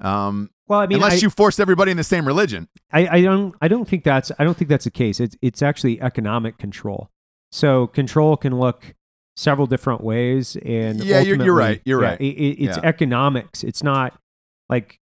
Speaker 2: Um,
Speaker 5: well, I mean,
Speaker 2: unless
Speaker 5: I,
Speaker 2: you force everybody in the same religion.
Speaker 5: I, I don't I don't think that's I don't think that's the case. It's it's actually economic control. So control can look several different ways, and
Speaker 2: Yeah, you're- you're right, you're
Speaker 5: yeah,
Speaker 2: right.
Speaker 5: it- it- it's
Speaker 2: Yeah.
Speaker 5: economics. It's not like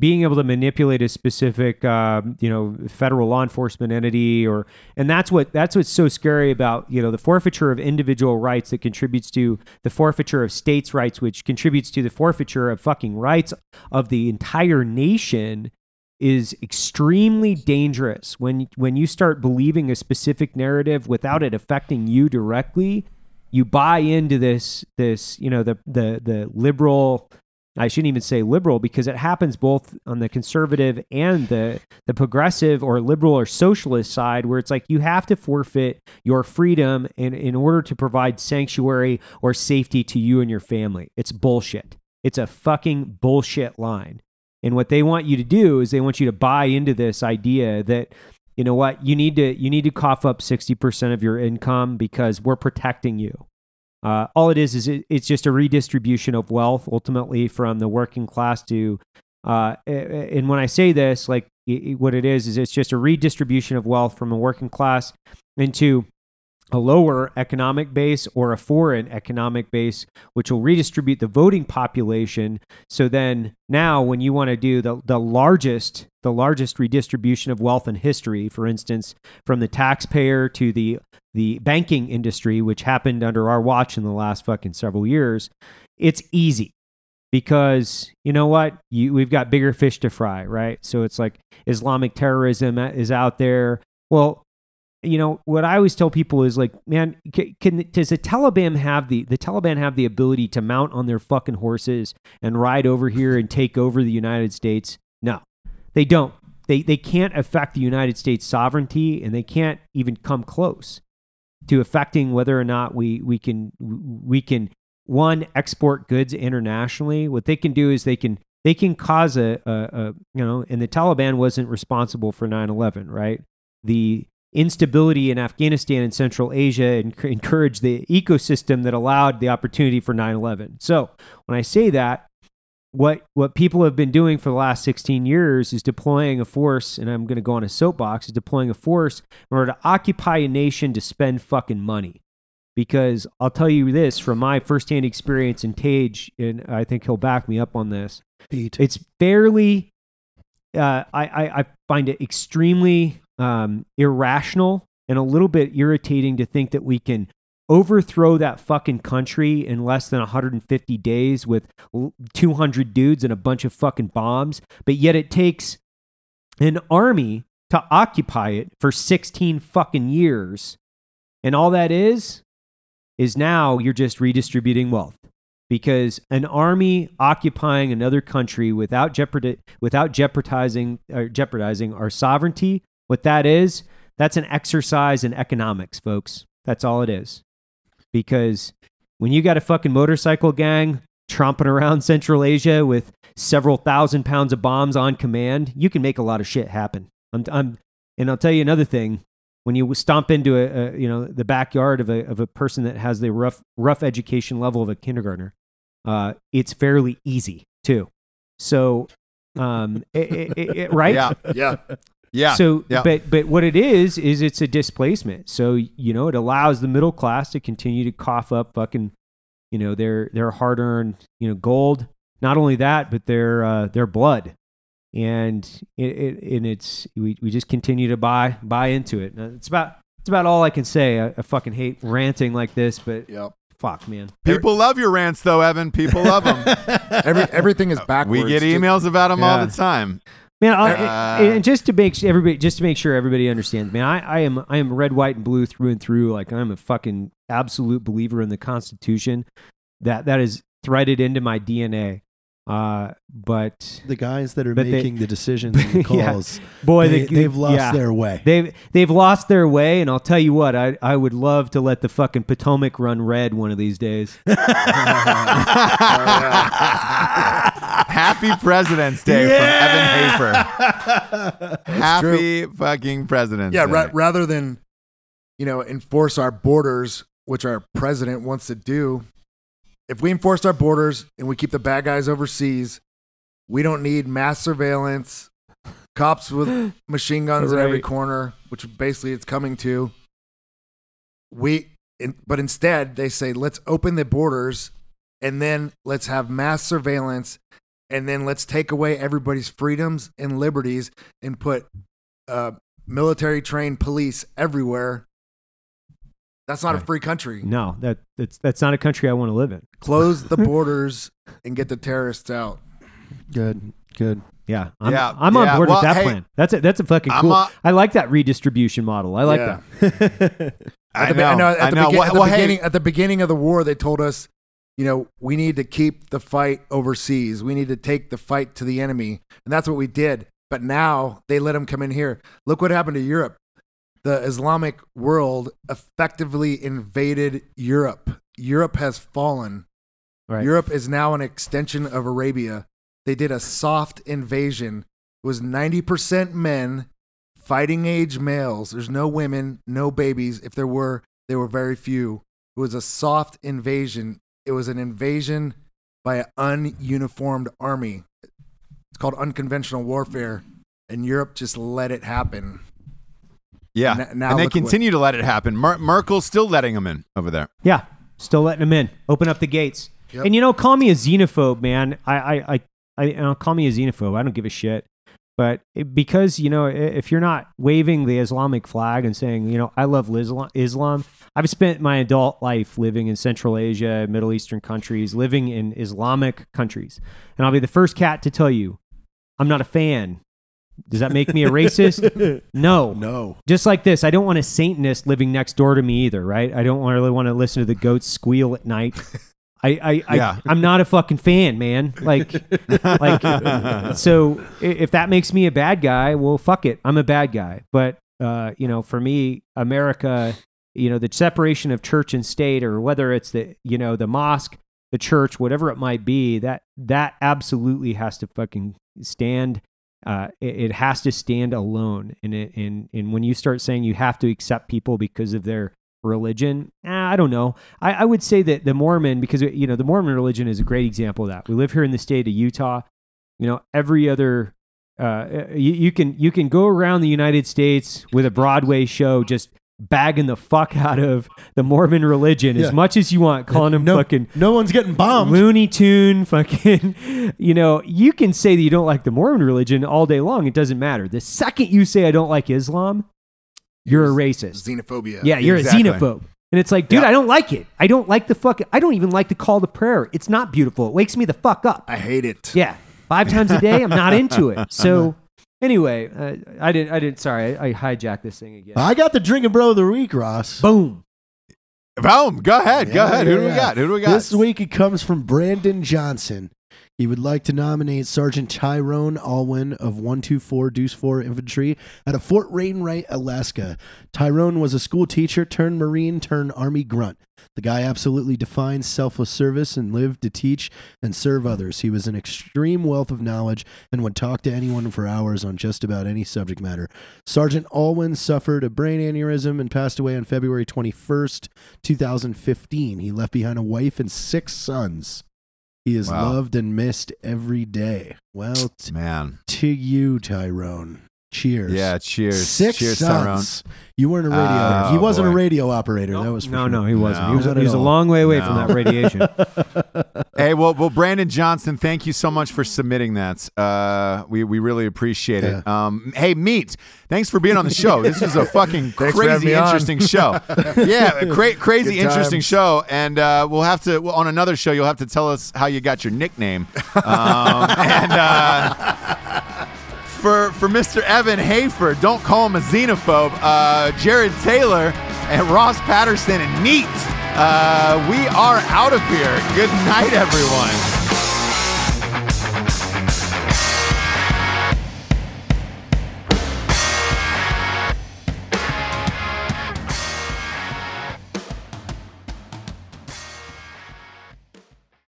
Speaker 5: being able to manipulate a specific um, you know federal law enforcement entity or and that's what that's what's so scary about you know the forfeiture of individual rights that contributes to the forfeiture of states rights which contributes to the forfeiture of fucking rights of the entire nation is extremely dangerous when when you start believing a specific narrative without it affecting you directly you buy into this this you know the the the liberal I shouldn't even say liberal because it happens both on the conservative and the the progressive or liberal or socialist side where it's like you have to forfeit your freedom in in order to provide sanctuary or safety to you and your family. It's bullshit. It's a fucking bullshit line. And what they want you to do is they want you to buy into this idea that you know what you need to you need to cough up 60% of your income because we're protecting you. Uh, all it is is it, it's just a redistribution of wealth ultimately from the working class to uh, and when I say this, like i- i- what it is is it's just a redistribution of wealth from a working class into a lower economic base or a foreign economic base, which will redistribute the voting population. So then now when you want to do the, the largest, the largest redistribution of wealth in history, for instance, from the taxpayer to the the banking industry, which happened under our watch in the last fucking several years, it's easy. Because you know what? You, we've got bigger fish to fry right? So it's like islamic terrorism is out there. Well you know what i always tell people is like man can, can does the taliban have the the taliban have the ability to mount on their fucking horses and ride over here and take over the united states? No. They don't. They they can't affect the united states sovereignty and they can't even come close to affecting whether or not we we can we can one export goods internationally. What they can do is they can they can cause a, a, a you know and the taliban wasn't responsible for 9-11 right? The instability in afghanistan and central asia enc- encouraged the ecosystem that allowed the opportunity for 9-11 so when i say that what what people have been doing for the last 16 years is deploying a force, and I'm going to go on a soapbox, is deploying a force in order to occupy a nation to spend fucking money. Because I'll tell you this from my firsthand experience in Tage, and I think he'll back me up on this.
Speaker 3: Pete.
Speaker 5: It's fairly, uh, I, I, I find it extremely um, irrational and a little bit irritating to think that we can overthrow that fucking country in less than 150 days with 200 dudes and a bunch of fucking bombs, but yet it takes an army to occupy it for 16 fucking years. And all that is, is now you're just redistributing wealth because an army occupying another country without jeopard without jeopardizing jeopardizing our sovereignty what that is that's an exercise in economics folks that's all it is because when you got a fucking motorcycle gang tromping around central asia with several thousand pounds of bombs on command you can make a lot of shit happen I'm, I'm, and i'll tell you another thing when you stomp into a, a you know the backyard of a, of a person that has the rough rough education level of a kindergartner uh, it's fairly easy too. So, um, it, it, it, right?
Speaker 2: Yeah.
Speaker 4: Yeah.
Speaker 2: Yeah.
Speaker 5: So,
Speaker 2: yeah.
Speaker 5: but but what it is is it's a displacement. So you know it allows the middle class to continue to cough up fucking, you know their their hard earned you know gold. Not only that, but their uh, their blood, and it, it and it's we, we just continue to buy buy into it. And it's about it's about all I can say. I, I fucking hate ranting like this, but
Speaker 4: Yep.
Speaker 5: fuck, man.
Speaker 2: People love your rants, though, Evan. People love them.
Speaker 4: Every, everything is backwards.
Speaker 2: we get emails about them all the time.
Speaker 5: Man, I,
Speaker 2: Uh,
Speaker 5: and- and just to make everybody, just to make sure everybody understands, man, I, I am, I am red, white, and blue through and through. Like I'm a fucking absolute believer in the Constitution. That that is threaded into my DNA. Uh, but
Speaker 3: the guys that are
Speaker 5: But they-
Speaker 3: making the decisions and the
Speaker 5: Yeah.
Speaker 3: calls,
Speaker 5: boy,
Speaker 3: they,
Speaker 5: the-
Speaker 3: they've lost
Speaker 5: yeah.
Speaker 3: their way.
Speaker 5: They've they've lost their way, and I'll tell you what, I I would love to let the fucking Potomac run red one of these days.
Speaker 2: Happy President's Day from Evan Hafer. Happy fucking President's
Speaker 4: Yeah,
Speaker 2: Day.
Speaker 4: ra- rather than, you know, enforce our borders, which our president wants to do, if we enforce our borders and we keep the bad guys overseas, we don't need mass surveillance, cops with machine guns at every corner, which basically it's coming to. We, in, but instead they say let's open the borders, and then let's have mass surveillance, and then let's take away everybody's freedoms and liberties and put uh, military trained police everywhere. That's not a free country.
Speaker 5: No, that that's that's not a country I want to live in.
Speaker 4: Close the borders and get the terrorists out.
Speaker 3: Good, good.
Speaker 5: Yeah, I'm,
Speaker 2: Yeah,
Speaker 5: I'm on
Speaker 2: yeah.
Speaker 5: board
Speaker 2: Well,
Speaker 5: with that
Speaker 2: hey,
Speaker 5: plan. That's a that's a fucking
Speaker 2: I'm
Speaker 5: cool.
Speaker 2: a-
Speaker 5: I like that redistribution model. I like
Speaker 4: Yeah.
Speaker 5: that.
Speaker 2: I
Speaker 4: At the, be-
Speaker 2: know.
Speaker 4: At
Speaker 2: I
Speaker 4: the,
Speaker 2: know.
Speaker 4: begin-
Speaker 2: Well,
Speaker 4: at the
Speaker 2: well, hey,
Speaker 4: at the beginning of the war, they told us, you know, we need to keep the fight overseas. We need to take the fight to the enemy, and that's what we did. But now they let them come in here. Look what happened to Europe. The Islamic world effectively invaded Europe. Europe has fallen.
Speaker 5: Right.
Speaker 4: Europe is now an extension of Arabia. They did a soft invasion. It was 90% men, fighting age males. There's no women, no babies. If there were, they were very few. It was a soft invasion. It was an invasion by an ununiformed army. It's called unconventional warfare. And Europe just let it happen.
Speaker 2: Yeah.
Speaker 4: N- now
Speaker 2: and they
Speaker 4: look what-
Speaker 2: continue to let it happen. Mer- Merkel's still letting them in over there.
Speaker 5: Yeah, still letting them in. Open up the gates.
Speaker 4: Yep.
Speaker 5: And you know, call me a xenophobe, man. I, I, I, I you know, call me a xenophobe. I don't give a shit. But it- because you know, if you're not waving the Islamic flag and saying, you know, I love Islam, Islam. I've spent my adult life living in Central Asia, Middle Eastern countries, living in Islamic countries, and I'll be the first cat to tell you, I'm not a fan. Does that make me a racist? no.
Speaker 3: No.
Speaker 5: Just like this, I don't want a Satanist living next door to me either, right? I don't really want to listen to the goats squeal at night. I, I, I
Speaker 2: Yeah.
Speaker 5: I'm not a fucking fan, man. Like, like, so if that makes me a bad guy, well, fuck it, I'm a bad guy. But uh, you know, for me, America, you know, the separation of church and state, or whether it's the, you know, the mosque, the church, whatever it might be, that that absolutely has to fucking stand uh, it, it has to stand alone. And it, and and when you start saying you have to accept people because of their religion. Eh, I don't know. I, I would say that the Mormon, because you know the Mormon religion is a great example of that. We live here in the state of Utah. You know, every other uh, you, you can you can go around the United States with a Broadway show just bagging the fuck out of the Mormon religion
Speaker 3: Yeah.
Speaker 5: as much as you want, calling them
Speaker 3: no,
Speaker 5: fucking
Speaker 3: no one's getting bombed.
Speaker 5: Looney Tune, fucking, you know, you can say that you don't like the Mormon religion all day long. It doesn't matter. The second you say I don't like Islam, you're a racist.
Speaker 4: Xenophobia.
Speaker 5: Yeah, you're
Speaker 2: Exactly.
Speaker 5: a xenophobe. And it's like, dude,
Speaker 2: Yeah.
Speaker 5: I don't like it. I don't like the fuck. I don't even like the call to prayer. It's not beautiful. It wakes me the fuck up.
Speaker 4: I hate it.
Speaker 5: Yeah. Five times a day, I'm not into it. So, anyway, uh, I didn't, I didn't, sorry, I, I hijacked this thing again.
Speaker 3: I got the drinking bro of the week, Ross.
Speaker 5: Boom.
Speaker 2: Boom. Go ahead. Go
Speaker 3: Yeah,
Speaker 2: ahead. Who
Speaker 3: yeah,
Speaker 2: do we
Speaker 3: yeah.
Speaker 2: got? Who do we got?
Speaker 3: This week it comes from Brandon Johnson. He would like to nominate Sergeant Tyrone Alwyn of 124 Deuce 4 Infantry out of Fort Wainwright, Alaska. Tyrone was a school teacher turned Marine turned Army grunt. The guy absolutely defined selfless service and lived to teach and serve others. He was an extreme wealth of knowledge and would talk to anyone for hours on just about any subject matter. Sergeant Alwyn suffered a brain aneurysm and passed away on February 21st, 2015. He left behind a wife and six sons. He is
Speaker 2: Wow.
Speaker 3: loved and missed every day. Well, t-
Speaker 2: Man.
Speaker 3: to you, Tyrone. Cheers.
Speaker 2: Yeah. Cheers.
Speaker 3: Six
Speaker 2: cheers, Tyrone.
Speaker 3: sons. You weren't a radio.
Speaker 2: Oh,
Speaker 3: he wasn't
Speaker 2: boy.
Speaker 3: a radio operator. that was for
Speaker 5: no,
Speaker 3: sure.
Speaker 5: no, he wasn't.
Speaker 2: No.
Speaker 5: he was, he was a long way away from that radiation.
Speaker 2: Hey, well, well, Brandon Johnson, thank you so much for submitting that. Uh, we we really appreciate it. Um, hey, meat, thanks for being on the show. This was a fucking
Speaker 4: Thanks for having
Speaker 2: crazy interesting show. yeah, cra- crazy
Speaker 4: Good
Speaker 2: interesting
Speaker 4: times.
Speaker 2: show, and uh, we'll have to on another show. You'll have to tell us how you got your nickname. Um, and uh, for for Mr. Evan Hafer, don't call him a xenophobe. Uh, Jarred Taylor and Ross Patterson and Meat. Uh, we are out of here. Good night, everyone.